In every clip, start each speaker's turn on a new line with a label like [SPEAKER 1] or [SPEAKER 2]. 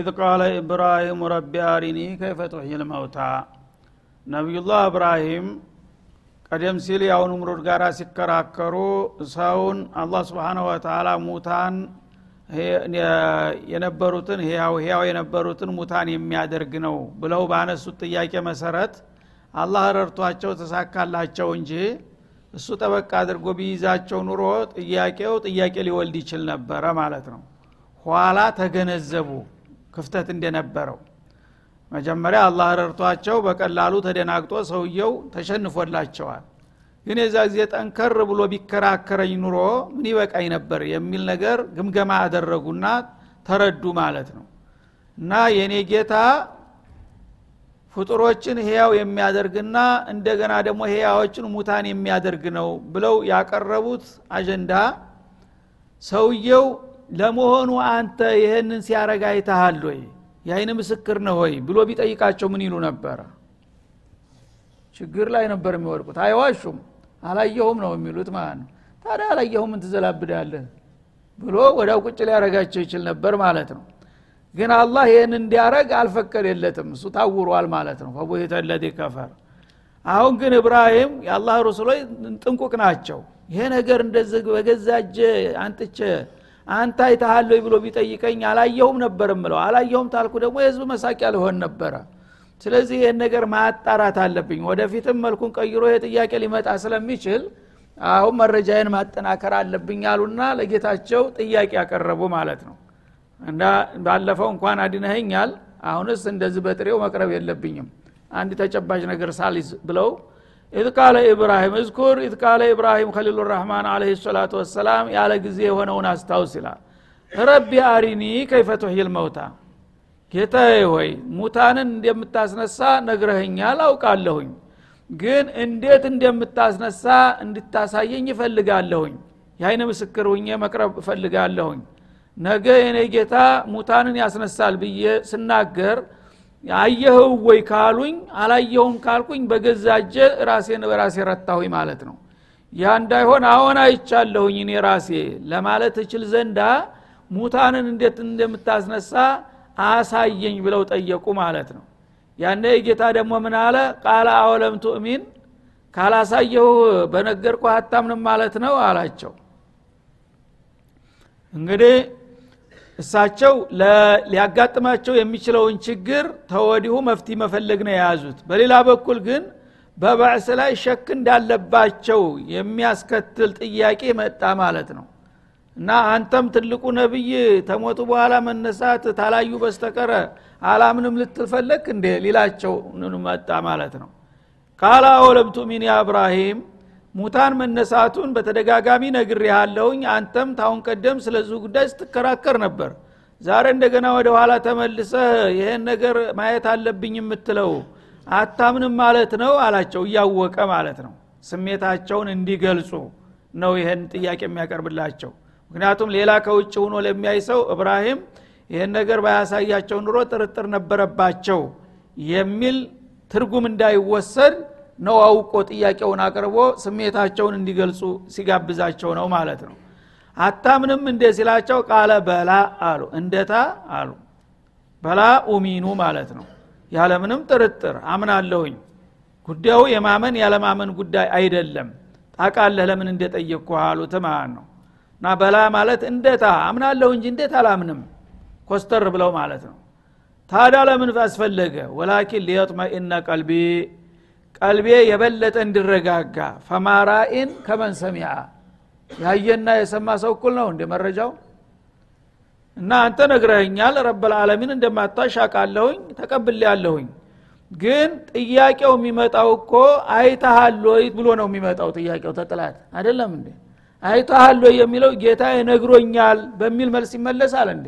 [SPEAKER 1] ወኢዝ ቃለ ኢብራሂም ረቢ አሪኒ ከይፈ ቱሕይ ልመውታ ነቢዩላህ እብራሂም ቀደም ሲል ያው ንምሩድ ጋር ሲከራከሩ ሰውን አላህ ስብሓናሁ ወተላ ሙታን የነበሩትን ህያው ህያው የነበሩትን ሙታን የሚያደርግ ነው ብለው ባነሱት ጥያቄ መሰረት አላህ ረድቷቸው ተሳካላቸው እንጂ እሱ ጠበቅ አድርጎ ቢይዛቸው ኑሮ ጥያቄው ጥያቄ ሊወልድ ይችል ነበረ ማለት ነው። ኋላ ተገነዘቡ ክፍተት እንደነበረው። መጀመሪያ አላህ ረድቷቸው በቀላሉ ተደናግጦ ሰውየው ተሸንፎላቸዋል። ግን የዛ ጊዜ ጠንከር ብሎ ቢከራከረኝ ኑሮ ምን ይበቃኝ ነበር የሚል ነገር ግምገማ አደረጉና ተረዱ ማለት ነው። እና የእኔ ጌታ ፍጡሮችን ህያው የሚያደርግና እንደገና ደግሞ ህያዎችን ሙታን የሚያደርግ ነው ብለው ያቀረቡት አጀንዳ ሰውየው ለመሆኑ አንተ ይህንን ሲያረግ አይተሃል ወይ? የአይን ምስክር ነው ወይ ብሎ ቢጠይቃቸው ምን ይሉ ነበረ ችግር ላይ ነበር የሚወድቁት። አይዋሹም አላየሁም ነው የሚሉት ማለት ነው። ታዲያ አላየሁም እንትዘላብዳለህ ብሎ ወዳው ቁጭ ሊያረጋቸው ይችል ነበር ማለት ነው። ግን አላህ ይህን እንዲያረግ አልፈቀደለትም። እሱ ታውሯል ማለት ነው። ፈቡሂተ ለዚ ከፈር። አሁን ግን እብራሂም የአላህ ረሱሎች ጥንቁቅ ናቸው። ይሄ ነገር እንደዚህ በገዛጀ አንጥቼ አንተ አይተሃለሁ ብሎ ቢጠይቀኝ አላየሁም ነበር ምለው አላየሁም ታልኩ ደግሞ የህዝብ መሳቂያ ሊሆን ነበረ። ስለዚህ ይህን ነገር ማጣራት አለብኝ። ወደፊትም መልኩን ቀይሮ ይህ ሊመጣ ስለሚችል አሁን መረጃዬን ማጠናከር አለብኝ አሉና ለጌታቸው ጥያቄ ያቀረቡ ማለት ነው። እና ባለፈው እንኳን አድነኸኛል አሁንስ እንደዚህ በጥሬው መቅረብ የለብኝም። አንድ ተጨባጭ ነገር ሳሊዝ ብለው إذ قال إبراهيم اذكر إذ قال إبراهيم خليل الرحمن عليه الصلاة والسلام ያለ ጊዜ የሆነውን አስታውስ ይላል። رب أرني كيف تحيي الموتى። ጌታዬ ሆይ ሙታንን እንደምታስነሳ ነግረኸኛል አውቃለሁኝ። ግን እንዴት እንደምታስነሳ እንድታሳየኝ እፈልጋለሁኝ የአይነ ምስክር ሁኜ መቅረብ እፈልጋለሁኝ። ነገ የኔ ጌታ ሙታንን ያስነሳል ብዬ ስናገር አየኸው ወይ ካሉኝ አላየሁም ካልኩኝ በገዛጀ ራሴን በራሴ ረታሁኝ ማለት ነው። ያ እንዳይሆን አሁን አይቻለሁኝ እኔ ራሴ ለማለት እችል ዘንዳ ሙታንን እንዴት እንደምታስነሳ አሳየኝ ብለው ጠየቁ ማለት ነው። ያነ ጌታ ደግሞ ምን አለ? ቃለ አወለም ቱእሚን ካላሳየሁ በነገርኩ አታምንም ማለት ነው አላቸው። እንግዲህ እሳቸው ሊያጋጥማቸው የሚችለውን ችግር ተወዲሁ መፍቲ መፈለግ ነው የያዙት። በሌላ በኩል ግን በባዕስ ላይ ሸክ እንዳለባቸው የሚያስከትል ጥያቄ መጣ ማለት ነው። እና አንተም ትልቁ ነቢይ ተሞቱ በኋላ መነሳት ታላዩ በስተቀረ አላምንም ልትልፈለግ እንዴ? ሊላቸው መጣ ማለት ነው። ቃላ ወለም ቱሚን ያ እብራሂም ሙታን መነሳቱን በተደጋጋሚ ነግር ያለውኝ አንተም ታሁን ቀደም ስለዚሁ ጉዳይ ስትከራከር ነበር። ዛሬ እንደገና ወደ ኋላ ተመልሰህ ይህን ነገር ማየት አለብኝ የምትለው አታምንም ማለት ነው አላቸው። እያወቀ ማለት ነው። ስሜታቸውን እንዲገልጹ ነው ይህን ጥያቄ የሚያቀርብላቸው። ምክንያቱም ሌላ ከውጭ ሆኖ ለሚያይ ሰው እብራሂም ይህን ነገር ባያሳያቸው ኑሮ ጥርጥር ነበረባቸው የሚል ትርጉም እንዳይወሰድ ነው አውቆ ጥያቄውን አቅርቦ ስሜታቸውን እንዲገልጹ ሲጋብዛቸው ነው ማለት ነው። አታምንም እንደ ሲላቸው ቃለ በላ አሉ። እንደታ አሉ። በላ ኡሚኑ ማለት ነው። ያለምንም ጥርጥር አምናለሁኝ። ጉዳዩ የማመን ያለማመን ጉዳይ አይደለም። ታቃለህ ለምን እንደጠየቅኩ አሉት ማለት ነው። እና በላ ማለት እንደታ አምናለሁ እንጂ እንዴት አላምንም? ኮስተር ብለው ማለት ነው። ታዲያ ለምን አስፈለገ? ወላኪን ሊየጥመኢነ ቀልቢ ቀልቤ የበለጠ እንዲረጋጋ ፈማራኢን ከመን ሰሚያ ያየና የሰማ ሰው እኩል ነው እንደ መረጃው? እና አንተ ነግረኸኛል ረበልዓለሚን እንደማታሽ አቃለሁኝ ተቀብል ያለሁኝ ግን ጥያቄው የሚመጣው እኮ አይተሃሎይ ብሎ ነው የሚመጣው ጥያቄው ተጥላት። አይደለም እንዴ? አይተሃሎይ የሚለው ጌታ ነግሮኛል በሚል መልስ ይመለሳል እንዴ?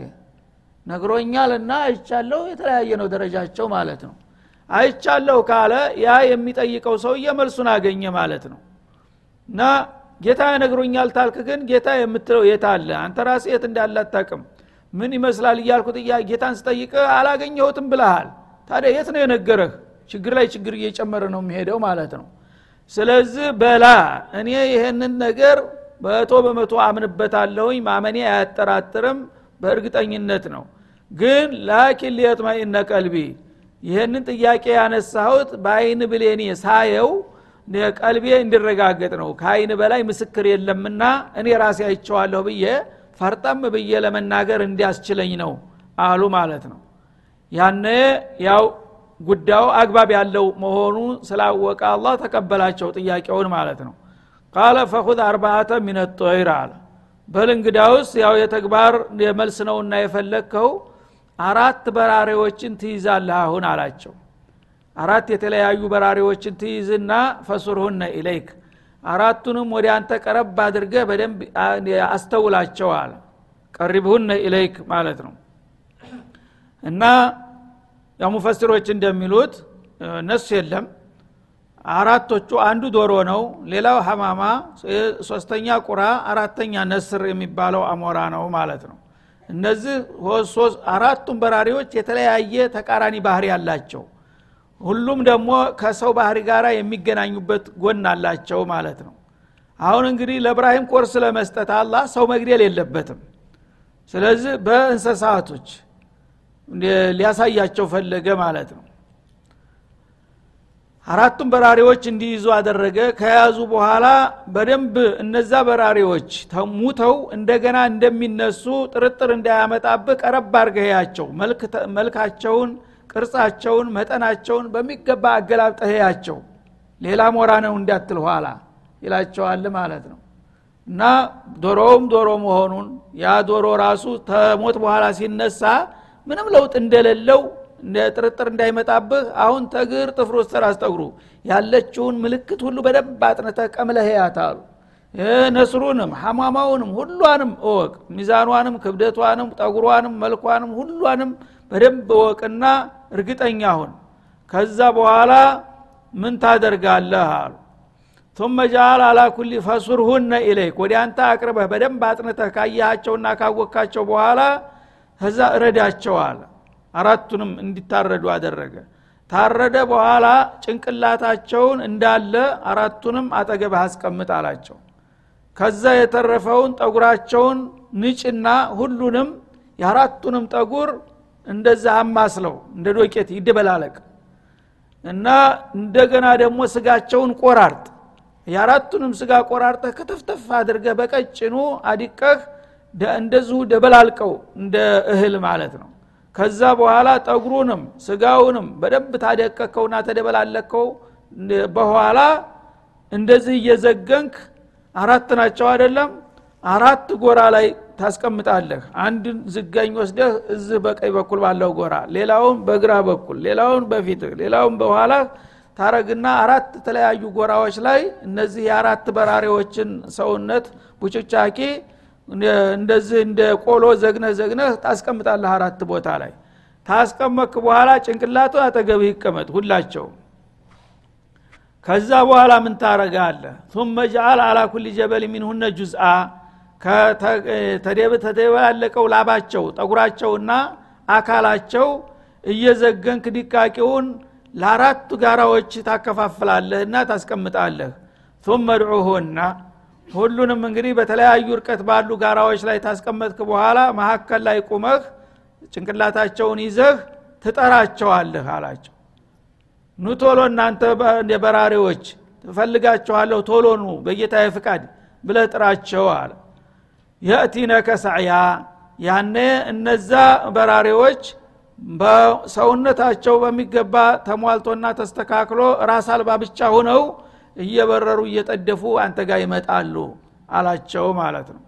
[SPEAKER 1] ነግሮኛል እና አይቻለሁ የተለያየ ነው ደረጃቸው ማለት ነው አይቻለሁ ካለ ያ የሚጠይቀው ሰውዬ መልሱን አገኘ ማለት ነው። እና ጌታ ነግሮኛል ታልክ ግን ጌታ የምትለው የት አለ? አንተ ራስ የት እንዳለ አታቅም ምን ይመስላል እያልኩ ጌታን ስጠይቅ አላገኘሁትም ብለሃል። ታዲያ የት ነው የነገረህ? ችግር ላይ ችግር እየጨመረ ነው የሚሄደው ማለት ነው። ስለዚህ በላ እኔ ይህንን ነገር መቶ በመቶ አምንበታለሁኝ ማመኔ አያጠራጥርም በእርግጠኝነት ነው። ግን ላኪን ሊየጥመኢነ ቀልቢ ይህንን ጥያቄ ያነሳሁት በአይን ብሌኔ ሳየው ቀልቤ እንዲረጋገጥ ነው። ከአይን በላይ ምስክር የለምና እኔ ራሴ አይቸዋለሁ ብዬ ፈርጠም ብዬ ለመናገር እንዲያስችለኝ ነው አሉ ማለት ነው። ያነ ያው ጉዳዩ አግባብ ያለው መሆኑ ስላወቀ አላህ ተቀበላቸው ጥያቄውን ማለት ነው። قال فخذ أربعة من الطير አለ። በል ያው የተግባር የመልስ ነውና የፈለግከው አራት በራሪዎችን ትይዛለህ አሁን አላቸው። አራት የተለያዩ በራሪዎችን ትይዝና فصرهن إليك አራቱንም ወደ አንተ ቀረብ አድርገህ በደንብ አስተውላቸው አለ። ቀሪብሁነ ኢለይክ ማለት ነው። እና ሙፈስሮች እንደሚሉት ነሱ የለም። አራቶቹ አንዱ ዶሮ ነው ሌላው ሀማማ ሶስተኛ ቁራ አራተኛ ነስር የሚባለው አሞራ ነው ማለት ነው እነዚህ አራቱም በራሪዎች የተለያየ ተቃራኒ ባህሪ ያላቸው ሁሉም ደግሞ ከሰው ባህሪ ጋር የሚገናኙበት ጎን አላቸው ማለት ነው። አሁን እንግዲህ ለእብራሂም ኮርስ ለመስጠት አላህ ሰው መግደል የለበትም። ስለዚህ በእንሰሳቶች ሊያሳያቸው ፈለገ ማለት ነው አራቱም በራሪዎች እንዲይዙ አደረገ። ከያዙ በኋላ በደንብ እነዛ በራሪዎች ሙተው እንደገና እንደሚነሱ ጥርጥር እንዳያመጣብህ ቀረብ አርገያቸው መልካቸውን ቅርጻቸውን መጠናቸውን በሚገባ አገላብጠህያቸው ሌላ ሞራ ነው እንዳትል ኋላ ይላቸዋል ማለት ነው። እና ዶሮውም ዶሮ መሆኑን ያ ዶሮ ራሱ ተሞት በኋላ ሲነሳ ምንም ለውጥ እንደሌለው ጥርጥር እንዳይመጣብህ አሁን ተግር ጥፍር ውስጥ ራስ ያለችውን ምልክት ሁሉ በደንብ አጥነተ ቀምለህ አሉ። ነስሩንም ሐማማውንም ሁሏንም እወቅ። ሚዛኗንም ክብደቷንም ጠጉሯንም መልኳንም ሁሏንም በደንብ እወቅና እርግጠኛ ሁን። ከዛ በኋላ ምን ታደርጋለህ አሉ። ثم اجعل على كل فصرهن إليك። ወደ አንተ አቅርበህ በደንብ አጥንተህ ካያሃቸውና ካወካቸው በኋላ ከዛ እረዳቸው አለ። አራቱንም እንዲታረዱ አደረገ። ታረደ በኋላ ጭንቅላታቸውን እንዳለ አራቱንም አጠገብህ አስቀምጥ አላቸው። ከዛ የተረፈውን ጠጉራቸውን ንጭና ሁሉንም የአራቱንም ጠጉር እንደዛ አማስለው እንደ ዶቄት ይደበላለቅ እና እንደገና ደግሞ ስጋቸውን ቆራርጥ። የአራቱንም ስጋ ቆራርጠህ ከተፍተፍ አድርገህ በቀጭኑ አዲቀህ እንደዚሁ ደበላልቀው እንደ እህል ማለት ነው ከዛ በኋላ ጠጉሩንም ስጋውንም በደንብ ታደቀከውና ተደበላለከው። በኋላ እንደዚህ እየዘገንክ አራት ናቸው አይደለም? አራት ጎራ ላይ ታስቀምጣለህ። አንድ ዝጋኝ ወስደህ እዚህ በቀኝ በኩል ባለው ጎራ ሌላውን በግራ በኩል ሌላውን በፊትህ ሌላውን በኋላ ታረግና አራት የተለያዩ ጎራዎች ላይ እነዚህ የአራት በራሪዎችን ሰውነት ቡጭጫቂ እንደዚህ እንደ ቆሎ ዘግነህ ዘግነህ ታስቀምጣለህ አራት ቦታ ላይ ታስቀመክ በኋላ ጭንቅላቱ አጠገብህ ይቀመጥ ሁላቸው ከዛ በኋላ ምን ታረጋለህ ثم جعل على كل جبل منهن جزءا ተደበላለቀው ላባቸው ጠጉራቸውና አካላቸው እየዘገንክ ድቃቂውን ለአራቱ ጋራዎች ታከፋፍላለህና ታስቀምጣለህ ثم ادعوهن ሁሉንም እንግዲህ በተለያዩ እርቀት ባሉ ጋራዎች ላይ ታስቀመጥክ በኋላ መሀከል ላይ ቁመህ ጭንቅላታቸውን ይዘህ ትጠራቸዋለህ አላቸው። ኑ ቶሎ እናንተ በራሪዎች ትፈልጋቸኋለሁ ቶሎ ኑ በጌታ ፍቃድ ብለህ ጥራቸው አለ። የእቲነከ ሰዕያ ያኔ እነዛ በራሪዎች በሰውነታቸው በሚገባ ተሟልቶና ተስተካክሎ ራስ አልባ ብቻ ሁነው እየበረሩ እየጠደፉ አንተ ጋር ይመጣሉ አላቸው ማለት ነው።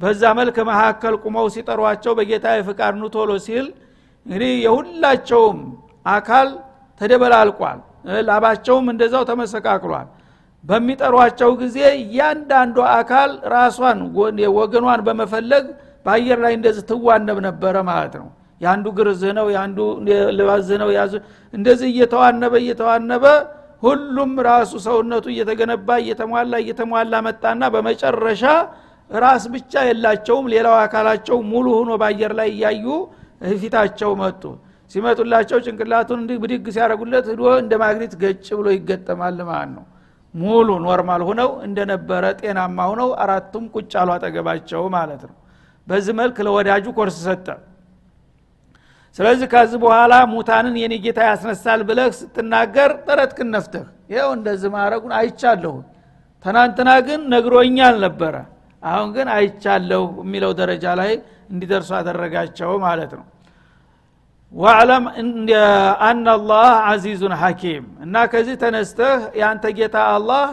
[SPEAKER 1] በዛ መልክ መካከል ቁመው ሲጠሯቸው በጌታ ፍቃድ ኑ ቶሎ ሲል እንግዲህ የሁላቸውም አካል ተደበላልቋል። ላባቸውም እንደዛው ተመሰቃቅሏል። በሚጠሯቸው ጊዜ እያንዳንዱ አካል ራሷን ወገኗን በመፈለግ በአየር ላይ እንደዚህ ትዋነብ ነበረ ማለት ነው። የአንዱ ግርዝህ ነው የአንዱ ልባዝህ ነው እንደዚህ እየተዋነበ እየተዋነበ ሁሉም ራሱ ሰውነቱ እየተገነባ እየተሟላ እየተሟላ መጣና በመጨረሻ ራስ ብቻ የላቸውም። ሌላው አካላቸው ሙሉ ሆኖ በአየር ላይ እያዩ ፊታቸው መጡ። ሲመጡላቸው ጭንቅላቱን እንዲህ ብድግ ሲያደረጉለት ሂዶ እንደ ማግኔት ገጭ ብሎ ይገጠማል ማለት ነው። ሙሉ normal ሁነው እንደነበረ ጤናማ ሁነው አራቱም ቁጭ አሉ አጠገባቸው ማለት ነው። በዚህ መልክ ለወዳጁ ኮርስ ሰጠ ስለዚህ ከዚህ በኋላ ሙታንን የኔ ጌታ ያስነሳል ብለህ ስትናገር ጥረትክን ነፍተህ ይኸው እንደዚህ ማድረጉን አይቻለሁ። ትናንትና ግን ነግሮኛል ነበረ። አሁን ግን አይቻለሁ የሚለው ደረጃ ላይ እንዲደርሱ አደረጋቸው ማለት ነው። ዋዕለም አና አላህ አዚዙን ሐኪም እና ከዚህ ተነስተህ የአንተ ጌታ አላህ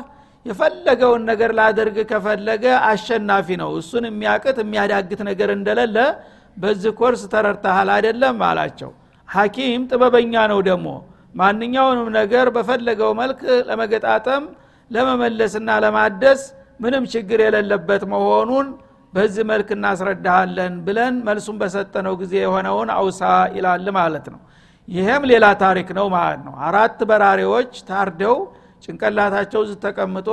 [SPEAKER 1] የፈለገውን ነገር ላደርግ ከፈለገ አሸናፊ ነው። እሱን የሚያቅት የሚያዳግት ነገር እንደሌለ በዚህ ኮርስ ተረድተሃል አይደለም? አላቸው። ሐኪም ጥበበኛ ነው ደግሞ። ማንኛውንም ነገር በፈለገው መልክ ለመገጣጠም ለመመለስና ለማደስ ምንም ችግር የሌለበት መሆኑን በዚህ መልክ እናስረዳሃለን ብለን መልሱን በሰጠነው ጊዜ የሆነውን አውሳ ይላል ማለት ነው። ይህም ሌላ ታሪክ ነው ማለት ነው። አራት በራሪዎች ታርደው ጭንቅላታቸው ተቀምጦ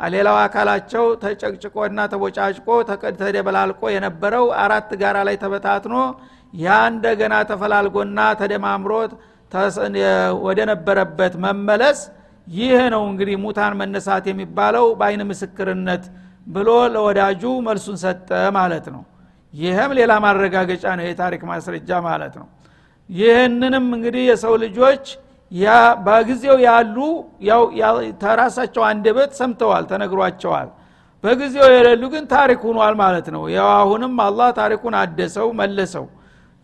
[SPEAKER 1] ሌላው አካላቸው ተጨቅጭቆና ተቦጫጭቆ ተደበላልቆ የነበረው አራት ጋራ ላይ ተበታትኖ ያ እንደገና ተፈላልጎና ተደማምሮ ወደ ነበረበት መመለስ ይህ ነው እንግዲህ ሙታን መነሳት የሚባለው በአይን ምስክርነት ብሎ ለወዳጁ መልሱን ሰጠ ማለት ነው። ይህም ሌላ ማረጋገጫ ነው የታሪክ ማስረጃ ማለት ነው። ይህንንም እንግዲህ የሰው ልጆች ያ በጊዜው ያሉ ያው ተራሳቸው አንደበት ሰምተዋል ተነግሯቸዋል። በጊዜው የሌሉ ግን ታሪክ ሁኗል ማለት ነው። ያው አሁንም አላህ ታሪኩን አደሰው መለሰው።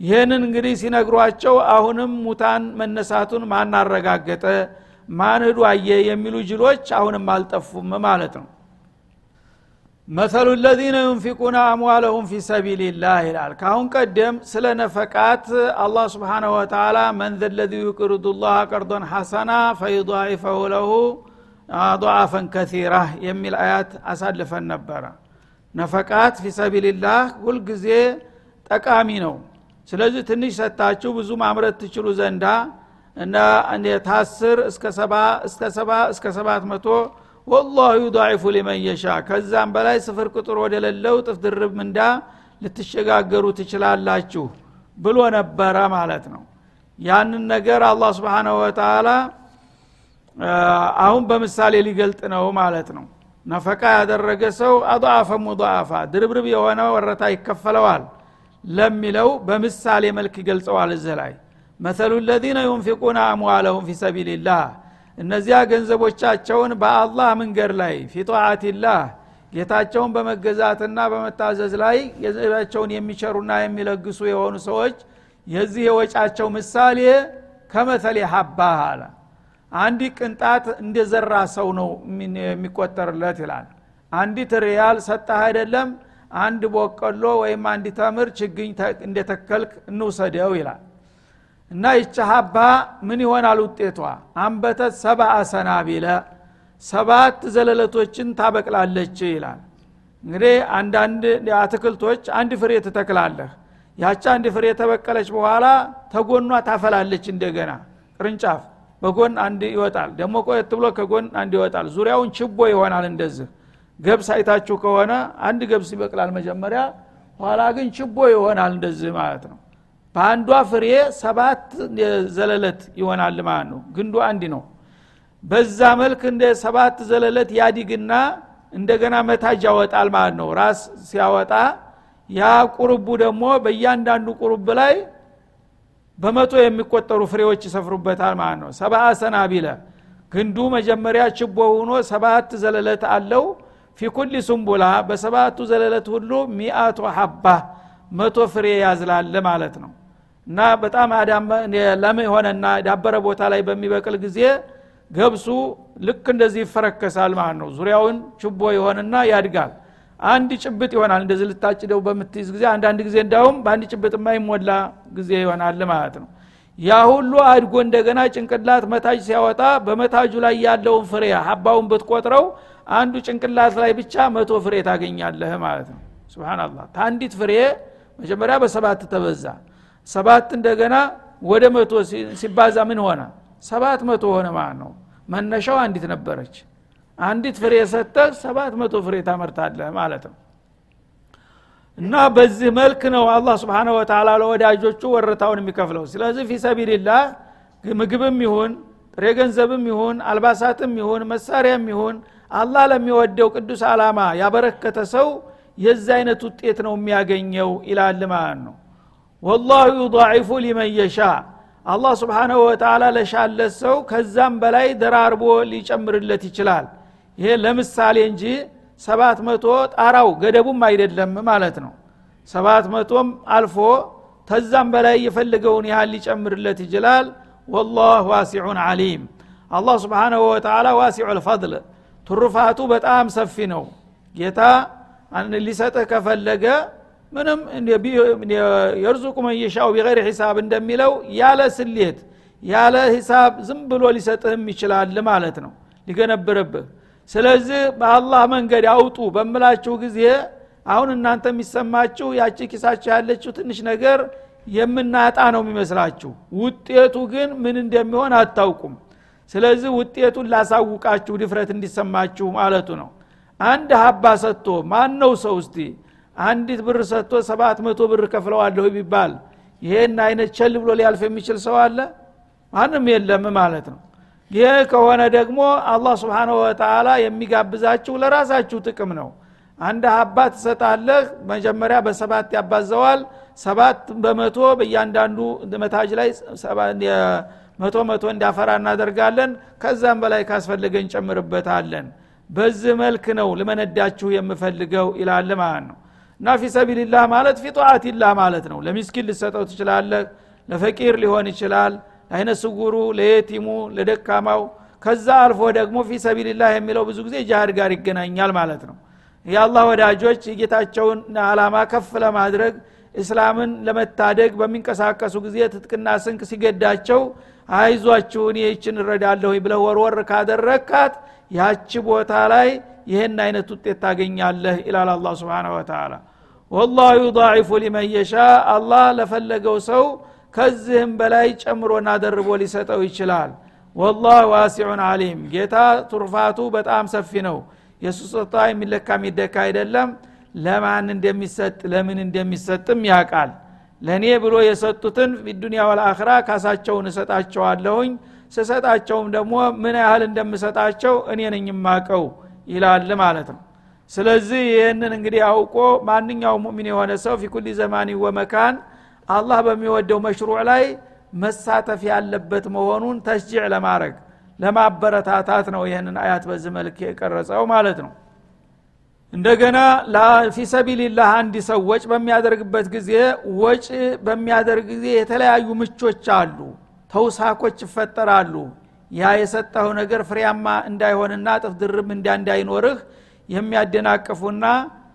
[SPEAKER 1] ይህንን እንግዲህ ሲነግሯቸው አሁንም ሙታን መነሳቱን ማናረጋገጠ ማን ሂዱ አየ የሚሉ ጅሎች አሁንም አልጠፉም ማለት ነው مثل الذين ينفقون أموالهم في سبيل الله ይላል። ካሁን ቀደም ስለ نفقات አላህ سبحانه وتعالى من ذا الذي يقرض الله قرضا حسنا فيضاعفه له أضعافا كثيرة የሚል አያት አሳልፈን ነበረ። ነፈቃት ፊ ሰቢልላህ ሁልጊዜ ጠቃሚ ነው። ስለዚህ ትንሽ ሰታችሁ ብዙ ማምረት ትችሉ ዘንዳ ታስር እስከ ሰባ እስከ ሰባ እስከ ሰባት መቶ ወላሁ ዩዳዒፉ ሊመን የሻ። ከዛም በላይ ስፍር ቁጥር ወደሌለው ጥፍ ድርብ ምንዳ ልትሸጋገሩ ትችላላችሁ ብሎ ነበረ ማለት ነው። ያንን ነገር አላህ ስብንሁ ወተላ አሁን በምሳሌ ሊገልጥ ነው ማለት ነው። ነፈቃ ያደረገ ሰው አضአፈ ሙضአፋ ድርብርብ የሆነ ወረታ ይከፈለዋል ለሚለው በምሳሌ መልክ ይገልጸዋል እዚህ ላይ። መተሉ ለዚነ ዩንፊቁነ አምዋለሁም ፊ ሰቢልላህ እነዚያ ገንዘቦቻቸውን በአላህ መንገድ ላይ ፊ ጣዓትላህ ጌታቸውን በመገዛትና በመታዘዝ ላይ ገንዘባቸውን የሚቸሩና የሚለግሱ የሆኑ ሰዎች የዚህ የወጫቸው ምሳሌ ከመተሌ ሀባ አለ። አንዲ ቅንጣት እንደዘራ ሰው ነው የሚቆጠርለት ይላል። አንዲት ሪያል ሰጠህ አይደለም? አንድ ቦቀሎ ወይም አንድ ተምር ችግኝ እንደተከልክ እንውሰደው ይላል እና ይቻ ሀባ ምን ይሆናል ውጤቷ? አንበተት ሰብአ ሰናቢለ ሰባት ዘለለቶችን ታበቅላለች ይላል። እንግዲህ አንዳንድ አትክልቶች አንድ ፍሬ ትተክላለህ። ያቻ አንድ ፍሬ የተበቀለች በኋላ ተጎኗ ታፈላለች እንደገና። ቅርንጫፍ በጎን አንድ ይወጣል። ደግሞ ቆየት ብሎ ከጎን አንድ ይወጣል። ዙሪያውን ችቦ ይሆናል እንደዚህ። ገብስ አይታችሁ ከሆነ አንድ ገብስ ይበቅላል መጀመሪያ ኋላ ግን ችቦ ይሆናል እንደዚህ ማለት ነው በአንዷ ፍሬ ሰባት ዘለለት ይሆናል ማለት ነው። ግንዱ አንድ ነው። በዛ መልክ እንደ ሰባት ዘለለት ያዲግና እንደገና መታጅ ያወጣል ማለት ነው። ራስ ሲያወጣ ያ ቁርቡ ደግሞ በእያንዳንዱ ቁርብ ላይ በመቶ የሚቆጠሩ ፍሬዎች ይሰፍሩበታል ማለት ነው። ሰባ ሰናቢለ ግንዱ መጀመሪያ ችቦ ሆኖ ሰባት ዘለለት አለው። ፊኩል ሱምቡላ በሰባቱ ዘለለት ሁሉ ሚአቱ ሀባ መቶ ፍሬ ያዝላል ማለት ነው እና በጣም ለም የሆነና ዳበረ ቦታ ላይ በሚበቅል ጊዜ ገብሱ ልክ እንደዚህ ይፈረከሳል ማለት ነው። ዙሪያውን ችቦ ይሆንና ያድጋል። አንድ ጭብጥ ይሆናል። እንደዚህ ልታጭደው በምትይዝ ጊዜ አንዳንድ ጊዜ እንዳውም በአንድ ጭብጥ የማይሞላ ጊዜ ይሆናል ማለት ነው። ያ ሁሉ አድጎ እንደገና ጭንቅላት መታጅ ሲያወጣ በመታጁ ላይ ያለውን ፍሬ ሀባውን ብትቆጥረው አንዱ ጭንቅላት ላይ ብቻ መቶ ፍሬ ታገኛለህ ማለት ነው። ስብናላህ ታንዲት ፍሬ መጀመሪያ በሰባት ተበዛ ሰባት እንደገና ወደ መቶ ሲባዛ ምን ሆነ? ሰባት መቶ ሆነ ማለት ነው። መነሻው አንዲት ነበረች። አንዲት ፍሬ ሰጠህ ሰባት መቶ ፍሬ ታመርታለህ ማለት ነው። እና በዚህ መልክ ነው አላህ ስብሓነ ወተላ ለወዳጆቹ ወረታውን የሚከፍለው። ስለዚህ ፊ ሰቢልላህ ምግብም ይሁን ጥሬ ገንዘብም ይሁን አልባሳትም ይሁን መሳሪያም ይሁን አላህ ለሚወደው ቅዱስ አላማ ያበረከተ ሰው የዚህ አይነት ውጤት ነው የሚያገኘው ይላል ማለት ነው ወላሁ ዩضዒፉ ሊመን የሻ። አላህ ስብሓናሁ ወተላ ለሻለት ሰው ከዛም በላይ ደራርቦ ሊጨምርለት ይችላል። ይሄ ለምሳሌ እንጂ ሰባት መቶ ጣራው ገደቡም አይደለም ማለት ነው። ሰባት መቶም አልፎ ተዛም በላይ የፈለገውን ያህል ሊጨምርለት ይችላል። ወላህ ዋሲዑን አሊም አላህ ስብሓናሁ ወተላ ዋሲዑ ልፈضል ትሩፋቱ በጣም ሰፊ ነው። ጌታ ሊሰጥህ ከፈለገ ምንም የርዙቁ መንየሻው ቢገይር ሂሳብ እንደሚለው ያለ ስሌት ያለ ሂሳብ ዝም ብሎ ሊሰጥህም ይችላል ማለት ነው ሊገነብርብህ። ስለዚህ በአላህ መንገድ አውጡ በምላችሁ ጊዜ አሁን እናንተ የሚሰማችሁ ያቺ ኪሳችሁ ያለችው ትንሽ ነገር የምናጣ ነው የሚመስላችሁ። ውጤቱ ግን ምን እንደሚሆን አታውቁም። ስለዚህ ውጤቱን ላሳውቃችሁ ድፍረት እንዲሰማችሁ ማለቱ ነው። አንድ ሀባ ሰጥቶ ማን ነው ሰው እስቲ አንዲት ብር ሰጥቶ ሰባት መቶ ብር ከፍለዋለሁ ቢባል ይሄን አይነት ቸል ብሎ ሊያልፍ የሚችል ሰው አለ? ማንም የለም ማለት ነው። ይህ ከሆነ ደግሞ አላህ ስብሓንሁ ወተላ የሚጋብዛችሁ ለራሳችሁ ጥቅም ነው። አንድ ሀባ ትሰጣለህ መጀመሪያ በሰባት ያባዘዋል ሰባት በመቶ በእያንዳንዱ መታጅ ላይ መቶ መቶ እንዲያፈራ እናደርጋለን። ከዛም በላይ ካስፈለገ እንጨምርበታለን። በዚህ መልክ ነው ልመነዳችሁ የምፈልገው ይላል ማለት ነው እና ፊ ሰቢልላህ ማለት ፊ ጧዓትላህ ማለት ነው። ለሚስኪን ልሰጠው ትችላለህ ለፈቂር ሊሆን ይችላል ለአይነ ስጉሩ ለየቲሙ ለደካማው። ከዛ አልፎ ደግሞ ፊ ሰቢልላህ የሚለው ብዙ ጊዜ ጃሃድ ጋር ይገናኛል ማለት ነው። የአላህ ወዳጆች የጌታቸውን አላማ ከፍ ለማድረግ እስላምን ለመታደግ በሚንቀሳቀሱ ጊዜ ትጥቅና ስንቅ ሲገዳቸው አይዟችሁን ይህችን እረዳለሁ ብለህ ወርወር ካደረግካት ያቺ ቦታ ላይ ይህን አይነት ውጤት ታገኛለህ ይላል አላ ስብን ወተላ ወላሁ ዩضዒፉ ሊመን የሻ አላህ ለፈለገው ሰው ከዚህም በላይ ጨምሮና ደርቦ ሊሰጠው ይችላል። ወላህ ዋሲዑን አሊም ጌታ ቱርፋቱ በጣም ሰፊ ነው። የእሱ ስጦታ የሚለካ የሚደካ አይደለም። ለማን እንደሚሰጥ ለምን እንደሚሰጥም ያቃል ለእኔ ብሎ የሰጡትን ዱኒያ ወልአኽራ ካሳቸውን እሰጣቸዋለሁኝ። ስሰጣቸውም ደግሞ ምን ያህል እንደምሰጣቸው እኔ ነኝ የማቀው ይላል ማለት ነው ስለዚህ ይህንን እንግዲህ አውቆ ማንኛው ሙእሚን የሆነ ሰው ፊ ኩሊ ዘማኒ ወመካን አላህ በሚወደው መሽሩዕ ላይ መሳተፍ ያለበት መሆኑን ተሽጂዕ ለማድረግ ለማበረታታት ነው ይህንን አያት በዚህ መልክ የቀረጸው ማለት ነው። እንደገና ፊሰቢልላህ አንድ ሰው ወጭ በሚያደርግበት ጊዜ ወጭ በሚያደርግ ጊዜ የተለያዩ ምቾች አሉ ተውሳኮች ይፈጠራሉ። ያ የሰጠው ነገር ፍሬያማ እንዳይሆንና ጥፍ ድርብ እንዳ እንዳይኖርህ የሚያደናቅፉና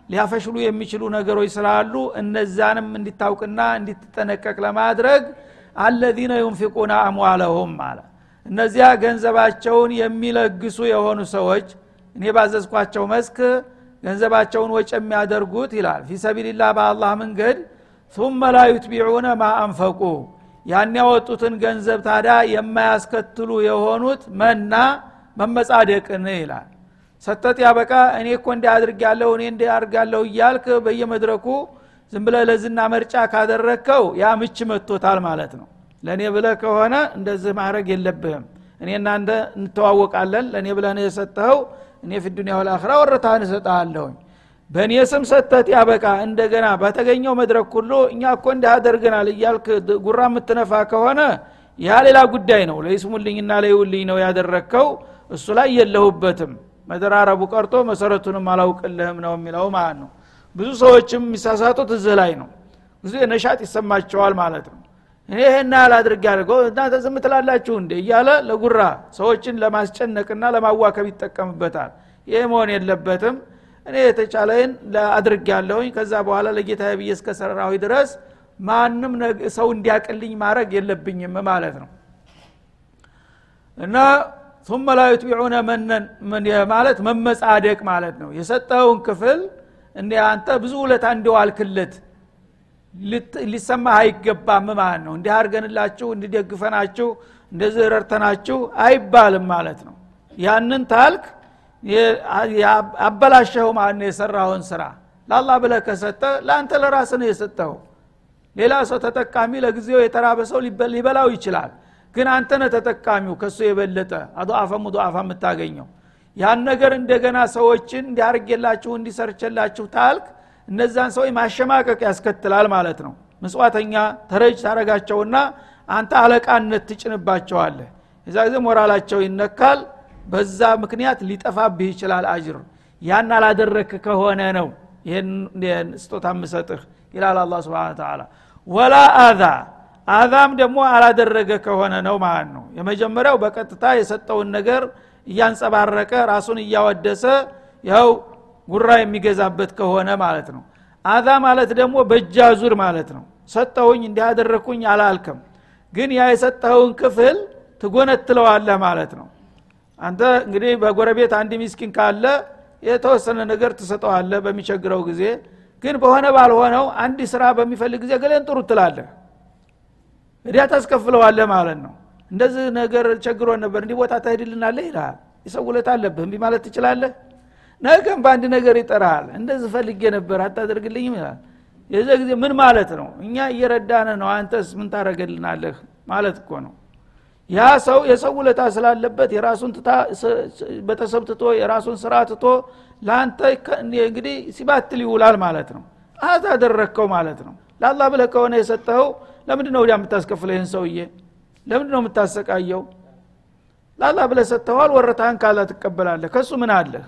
[SPEAKER 1] ሊያፈሽሉ የሚችሉ ነገሮች ስላሉ እነዛንም እንዲታውቅና እንዲትጠነቀቅ ለማድረግ አለዚነ ዩንፊቁና አምዋለሁም አለ። እነዚያ ገንዘባቸውን የሚለግሱ የሆኑ ሰዎች እኔ ባዘዝኳቸው መስክ ገንዘባቸውን ወጭ የሚያደርጉት ይላል። ፊሰቢልላ በአላህ መንገድ ثመ ላ ዩትቢዑነ ማ አንፈቁ። ያን ያወጡትን ገንዘብ ታዳ የማያስከትሉ የሆኑት መና መመጻደቅን ይላል። ሰጠት ያበቃ እኔ እኮ እንዲ አድርግ ያለሁ እኔ እንዲ አድርጋለሁ እያልክ በየመድረኩ ዝም ብለ ለዝና መርጫ ካደረግከው ያ ምች መጥቶታል ማለት ነው። ለእኔ ብለ ከሆነ እንደዚህ ማድረግ የለብህም። እኔ እናንተ እንተዋወቃለን። ለእኔ ብለህ ነው የሰጠኸው። እኔ ፊ ዱኒያ ወልአኽራ ወረታህን እሰጠሃለሁኝ በእኔ ስም ሰተት ያበቃ። እንደገና በተገኘው መድረክ ሁሉ እኛ እኮ እንዲህ አደርገናል እያልክ ጉራ የምትነፋ ከሆነ ያ ሌላ ጉዳይ ነው። ለይስሙልኝና ለይውልኝ ነው ያደረግከው። እሱ ላይ የለሁበትም መደራረቡ ቀርቶ መሰረቱንም አላውቅልህም ነው የሚለው ማለት ነው። ብዙ ሰዎችም የሚሳሳቱት እዚህ ላይ ነው። ብዙ ነሻጥ ይሰማቸዋል ማለት ነው። እኔ ይህን ያህል እናንተ ዝም ትላላችሁ እንደ እያለ ለጉራ ሰዎችን ለማስጨነቅና ለማዋከብ ይጠቀምበታል። ይህ መሆን የለበትም። እኔ የተቻለይን አድርግ ያለሁኝ ከዛ በኋላ ለጌታ ብዬ እስከሰራሁ ድረስ ማንም ሰው እንዲያቅልኝ ማድረግ የለብኝም ማለት ነው። እና ثم ላ ዩትቢዑነ መነን ማለት መመጻደቅ ማለት ነው። የሰጠውን ክፍል እንዲ አንተ ብዙ ውለታ እንደዋልክለት ሊሰማ አይገባም ማለት ነው። እንዲህ አድርገንላችሁ እንዲደግፈናችሁ እንደዚህ ረድተናችሁ አይባልም ማለት ነው። ያንን ታልክ አበላሸኸው ማለት ነው የሰራውን ስራ። ለአላህ ብለ ከሰጠ ለአንተ ለራስ ነው የሰጠው ሌላ ሰው ተጠቃሚ ለጊዜው የተራበ ሰው ሊበላው ይችላል። ግን አንተ ነህ ተጠቃሚው ከሱ የበለጠ አضአፈ ሙضአፋ የምታገኘው። ያን ነገር እንደገና ሰዎችን እንዲያርጌላችሁ እንዲሰርቸላችሁ ታልክ እነዛን ሰዎች ማሸማቀቅ ያስከትላል ማለት ነው። ምጽዋተኛ ተረጅ ታረጋቸውና አንተ አለቃነት ትጭንባቸዋለህ። የዛ ጊዜ ሞራላቸው ይነካል በዛ ምክንያት ሊጠፋብህ ይችላል አጅር። ያን አላደረክ ከሆነ ነው ይህን ስጦታ ምሰጥህ ይላል አላ ስብን ተላ ወላ አዛ አዛም ደግሞ አላደረገ ከሆነ ነው ማለት ነው። የመጀመሪያው በቀጥታ የሰጠውን ነገር እያንጸባረቀ ራሱን እያወደሰ ያው ጉራ የሚገዛበት ከሆነ ማለት ነው። አዛ ማለት ደግሞ በእጃ ዙር ማለት ነው። ሰጠሁኝ እንዲያደረግኩኝ አላልክም። ግን ያ የሰጠኸውን ክፍል ትጎነትለዋለህ ማለት ነው። አንተ እንግዲህ በጎረቤት አንድ ሚስኪን ካለ የተወሰነ ነገር ትሰጠዋለህ በሚቸግረው ጊዜ። ግን በሆነ ባልሆነው አንድ ስራ በሚፈልግ ጊዜ ገሌን ጥሩ ትላለህ እዲያ ታስከፍለዋለህ ማለት ነው። እንደዚህ ነገር ቸግሮን ነበር እንዲህ ቦታ ተሄድልናለህ ይልሃል ይሰውለት አለብህ እንቢ ማለት ትችላለህ? ነገም በአንድ ነገር ይጠራሃል። እንደዚህ ፈልጌ ነበር አታደርግልኝም ይላል። የዚ ጊዜ ምን ማለት ነው? እኛ እየረዳነ ነው አንተስ ምን ታረገልናለህ ማለት እኮ ነው። ያ ሰው የሰው ውለታ ስላለበት የራሱን ቤተሰብ ትቶ የራሱን ስራ ትቶ ለአንተ እንግዲህ ሲባትል ይውላል ማለት ነው። አታደረግከው ማለት ነው። ለአላህ ብለህ ከሆነ የሰጠኸው ለምንድ ነው ወዲያ የምታስከፍለ ይህን ሰውዬ? ለምንድ ነው የምታሰቃየው? ለአላህ ብለህ ሰጥተዋል ወረታህን ካላ ትቀበላለህ። ከሱ ምን አለህ?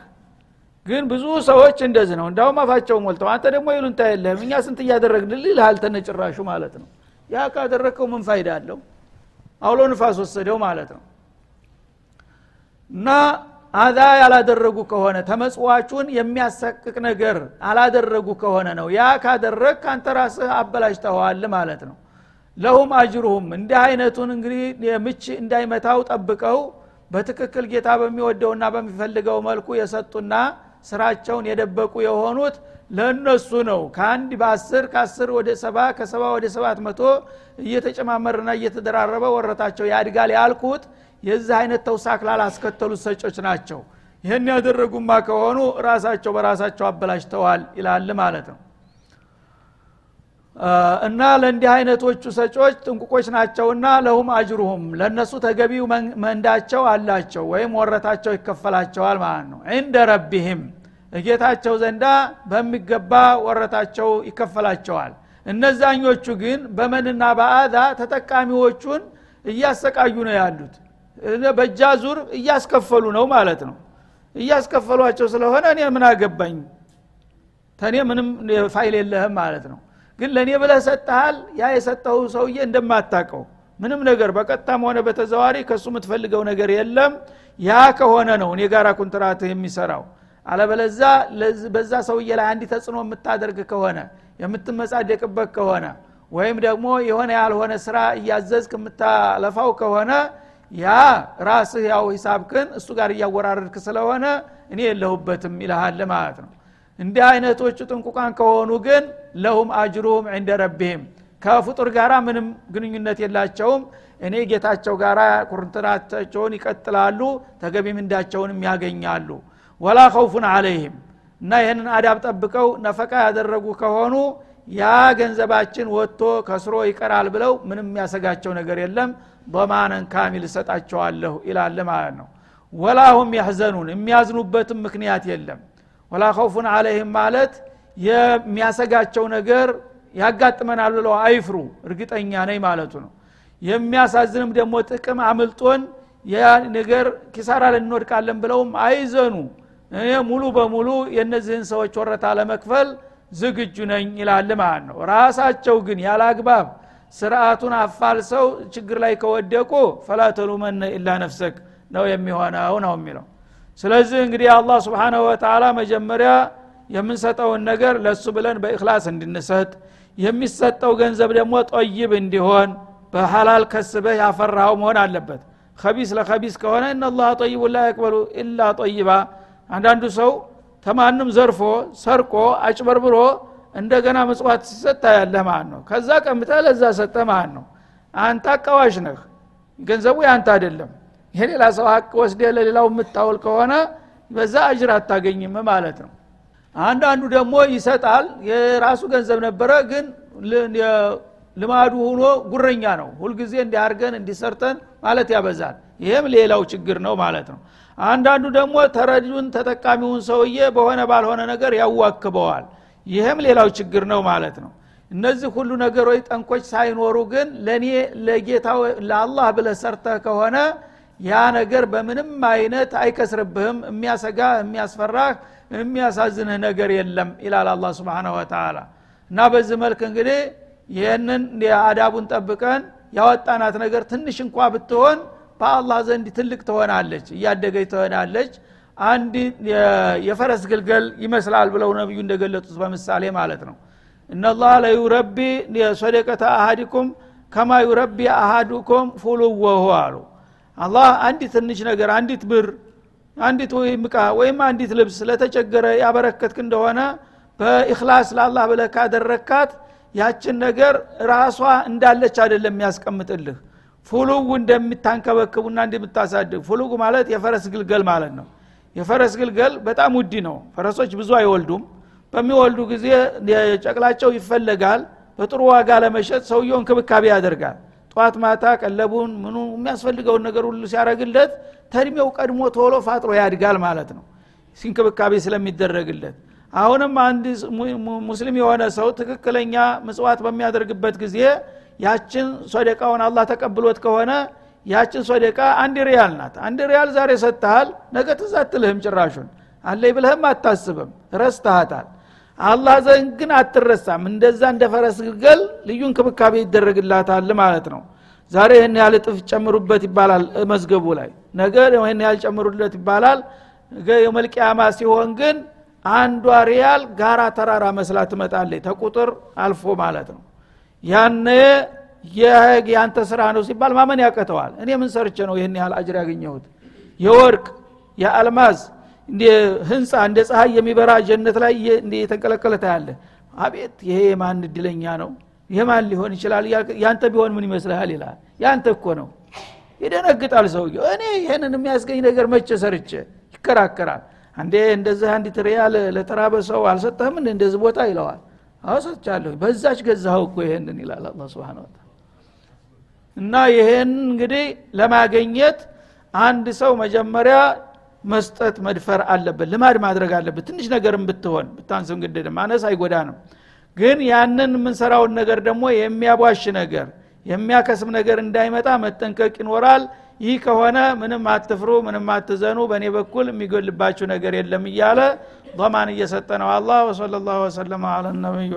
[SPEAKER 1] ግን ብዙ ሰዎች እንደዚህ ነው። እንዳውም አፋቸው ሞልተው አንተ ደግሞ ይሉንታ የለህም። እኛ ስንት እያደረግን ልልሃል ተነጭራሹ ማለት ነው። ያ ካደረግከው ምን ፋይዳ አለው? አውሎ ንፋስ ወሰደው ማለት ነው። እና አዛ ያላደረጉ ከሆነ ተመጽዋቹን የሚያሰቅቅ ነገር አላደረጉ ከሆነ ነው። ያ ካደረግ ካንተ ራስህ አበላሽተዋል ማለት ነው ለሁም አጅሩሁም። እንዲህ አይነቱን እንግዲህ ምች እንዳይመታው ጠብቀው በትክክል ጌታ በሚወደውና በሚፈልገው መልኩ የሰጡና ስራቸውን የደበቁ የሆኑት ለእነሱ ነው። ከአንድ በአስር ከአስር ወደ ሰባ ከሰባ ወደ ሰባት መቶ እየተጨማመርና እየተደራረበ ወረታቸው። ያድጋል ያልኩት የዚህ አይነት ተውሳክ ላላስከተሉት ሰጮች ናቸው። ይህን ያደረጉማ ከሆኑ ራሳቸው በራሳቸው አበላሽተዋል ይላል ማለት ነው እና ለእንዲህ አይነቶቹ ሰጮች ጥንቁቆች ናቸውና ለሁም አጅሩሁም ለእነሱ ተገቢው መንዳቸው አላቸው ወይም ወረታቸው ይከፈላቸዋል ማለት ነው። እንደ ረቢህም እጌታቸው ዘንዳ በሚገባ ወረታቸው ይከፈላቸዋል። እነዛኞቹ ግን በመንና በአዛ ተጠቃሚዎቹን እያሰቃዩ ነው ያሉት። በእጃ ዙር እያስከፈሉ ነው ማለት ነው። እያስከፈሏቸው ስለሆነ እኔ ምን አገባኝ? ተኔ ምንም ፋይል የለህም ማለት ነው ግን ለእኔ ብለህ ሰጠሃል? ያ የሰጠው ሰውዬ እንደማታቀው ምንም ነገር በቀጥታም ሆነ በተዘዋሪ ከእሱ የምትፈልገው ነገር የለም። ያ ከሆነ ነው እኔ ጋር ኩንትራትህ የሚሰራው። አለበለዛ በዛ ሰውዬ ላይ አንድ ተጽዕኖ የምታደርግ ከሆነ የምትመጻደቅበት ከሆነ ወይም ደግሞ የሆነ ያልሆነ ስራ እያዘዝክ የምታለፋው ከሆነ ያ ራስህ ያው ሂሳብክን እሱ ጋር እያወራረድክ ስለሆነ እኔ የለሁበትም ይልሃል ማለት ነው እንዲህ አይነቶቹ ጥንቁቃን ከሆኑ ግን ለሁም አጅሩሁም ዕንደ ረቢህም ከፍጡር ጋር ምንም ግንኙነት የላቸውም። እኔ ጌታቸው ጋር ኩርንትናቸውን ይቀጥላሉ ተገቢ ምንዳቸውንም ያገኛሉ። ወላ ከውፉን አለይህም እና ይህንን አዳብ ጠብቀው ነፈቃ ያደረጉ ከሆኑ ያ ገንዘባችን ወጥቶ ከስሮ ይቀራል ብለው ምንም የሚያሰጋቸው ነገር የለም። በማነን ካሚል እሰጣቸዋለሁ ይላል ማለት ነው። ወላሁም ያሕዘኑን የሚያዝኑበትም ምክንያት የለም ወላ ከውፉን አለይህም ማለት የሚያሰጋቸው ነገር ያጋጥመናል ብለው አይፍሩ። እርግጠኛ ነኝ ማለቱ ነው። የሚያሳዝንም ደግሞ ጥቅም አምልጦን ያ ነገር ኪሳራ ልንወድቃለን ብለውም አይዘኑ። እኔ ሙሉ በሙሉ የእነዚህን ሰዎች ወረታ ለመክፈል ዝግጁ ነኝ ይላል ማለት ነው። ራሳቸው ግን ያለ አግባብ ስርአቱን አፋልሰው ችግር ላይ ከወደቁ ፈላተሉመነ ኢላ ነፍሰክ ነው የሚሆነው ነው የሚለው ስለዚህ እንግዲህ አላህ ስብሓናሁ ወተላ መጀመሪያ የምንሰጠውን ነገር ለእሱ ብለን በእክላስ እንድንሰጥ የሚሰጠው ገንዘብ ደግሞ ጠይብ እንዲሆን በሐላል ከስበህ ያፈራኸው መሆን አለበት። ከቢስ ለከቢስ ከሆነ እናላህ ጠይቡ ላ የቅበሉ ኢላ ጠይባ። አንዳንዱ ሰው ተማንም ዘርፎ ሰርቆ አጭበርብሮ እንደገና ምጽዋት ሲሰጥ ያለህ ማለት ነው። ከዛ ቀምተ ለዛ ሰጠ ማለት ነው። አንተ አቃዋሽ ነህ። ገንዘቡ ያንተ አይደለም የሌላ ሰው ሀቅ ወስደ ለሌላው የምታውል ከሆነ በዛ አጅር አታገኝም ማለት ነው። አንዳንዱ ደግሞ ይሰጣል። የራሱ ገንዘብ ነበረ ግን ልማዱ ሁኖ ጉረኛ ነው። ሁልጊዜ እንዲያርገን እንዲሰርተን ማለት ያበዛል። ይህም ሌላው ችግር ነው ማለት ነው። አንዳንዱ ደግሞ ተረጁን ተጠቃሚውን ሰውዬ በሆነ ባልሆነ ነገር ያዋክበዋል። ይህም ሌላው ችግር ነው ማለት ነው። እነዚህ ሁሉ ነገሮች ጠንኮች ሳይኖሩ ግን ለእኔ ለጌታ ለአላህ ብለህ ሰርተህ ከሆነ ያ ነገር በምንም አይነት አይከስርብህም የሚያሰጋ የሚያስፈራህ የሚያሳዝንህ ነገር የለም ይላል አላ ስብንሁ ወተላ እና በዚህ መልክ እንግዲህ ይህንን አዳቡን ጠብቀን ያወጣናት ነገር ትንሽ እንኳ ብትሆን በአላህ ዘንድ ትልቅ ትሆናለች እያደገች ትሆናለች። አንድ የፈረስ ግልገል ይመስላል ብለው ነቢዩ እንደገለጡት በምሳሌ ማለት ነው። እነላህ ለዩረቢ ሶደቀተ አሃዲኩም ከማ ዩረቢ አሃዱኩም ፉሉወሁ አሉ አላህ አንዲት ትንሽ ነገር አንዲት ብር አንዲት ወይም እቃ ወይም አንዲት ልብስ ለተቸገረ ያበረከትክ እንደሆነ በእክላስ ለአላህ ብለ ካደረካት ያችን ነገር ራሷ እንዳለች አይደለም የሚያስቀምጥልህ። ፉሉግ እንደምታንከበክቡና እንደምታሳድግ ፉሉግ ማለት የፈረስ ግልገል ማለት ነው። የፈረስ ግልገል በጣም ውድ ነው። ፈረሶች ብዙ አይወልዱም። በሚወልዱ ጊዜ ጨቅላቸው ይፈለጋል። በጥሩ ዋጋ ለመሸጥ ሰውየው እንክብካቤ ያደርጋል ጠዋት ማታ ቀለቡን ምኑ የሚያስፈልገውን ነገር ሁሉ ሲያደረግለት ተድሜው ቀድሞ ቶሎ ፋጥሮ ያድጋል ማለት ነው። ሲንክብካቤ ስለሚደረግለት። አሁንም አንድ ሙስሊም የሆነ ሰው ትክክለኛ ምጽዋት በሚያደርግበት ጊዜ ያችን ሶደቃውን አላህ ተቀብሎት ከሆነ ያችን ሶደቃ አንድ ሪያል ናት። አንድ ሪያል ዛሬ ሰጥተሃል ነገ ትዝ አትልህም ጭራሹን። አለይ ብለህም አታስብም ረስተሃታል አላህ ዘንድ ግን አትረሳም። እንደዛ እንደ ፈረስ ግልገል ልዩ እንክብካቤ ይደረግላታል ማለት ነው። ዛሬ ይህን ያህል እጥፍ ጨምሩበት ይባላል መዝገቡ ላይ። ነገ ይህን ያህል ጨምሩለት ይባላል። የመልቅያማ ሲሆን ግን አንዷ ሪያል ጋራ ተራራ መስላ ትመጣለች ተቁጥር አልፎ ማለት ነው። ያነ የአንተ ስራ ነው ሲባል ማመን ያቀተዋል። እኔ ምን ሰርቼ ነው ይህን ያህል አጅር ያገኘሁት? የወርቅ የአልማዝ ህንፃ እንደ ፀሐይ የሚበራ ጀነት ላይ የተንቀለቀለ ታያለ አቤት ይሄ የማን እድለኛ ነው? የማን ሊሆን ይችላል? ያንተ ቢሆን ምን ይመስልሃል ይላል። ያንተ እኮ ነው። ይደነግጣል ሰውየው። እኔ ይህንን የሚያስገኝ ነገር መቼ ሰርቼ? ይከራከራል። አንዴ እንደዚህ አንዲት ሪያል ለተራበ ሰው አልሰጠህም እንደዚህ ቦታ ይለዋል። አወሰቻለሁ በዛች ገዛኸው እኮ ይሄንን ይላል አላ ስብን እና ይሄን እንግዲህ ለማገኘት አንድ ሰው መጀመሪያ መስጠት መድፈር አለበት ልማድ ማድረግ አለበት ትንሽ ነገርም ብትሆን ብታንስ ግድ ማነስ አይጎዳንም። ግን ያንን የምንሰራውን ነገር ደግሞ የሚያቧሽ ነገር የሚያከስም ነገር እንዳይመጣ መጠንቀቅ ይኖራል። ይህ ከሆነ ምንም አትፍሩ ምንም አትዘኑ በእኔ በኩል የሚጎልባችሁ ነገር የለም እያለ ማን እየሰጠ ነው። አላህ ወሰለ ላሁ ወሰለማ አለ ነቢዩ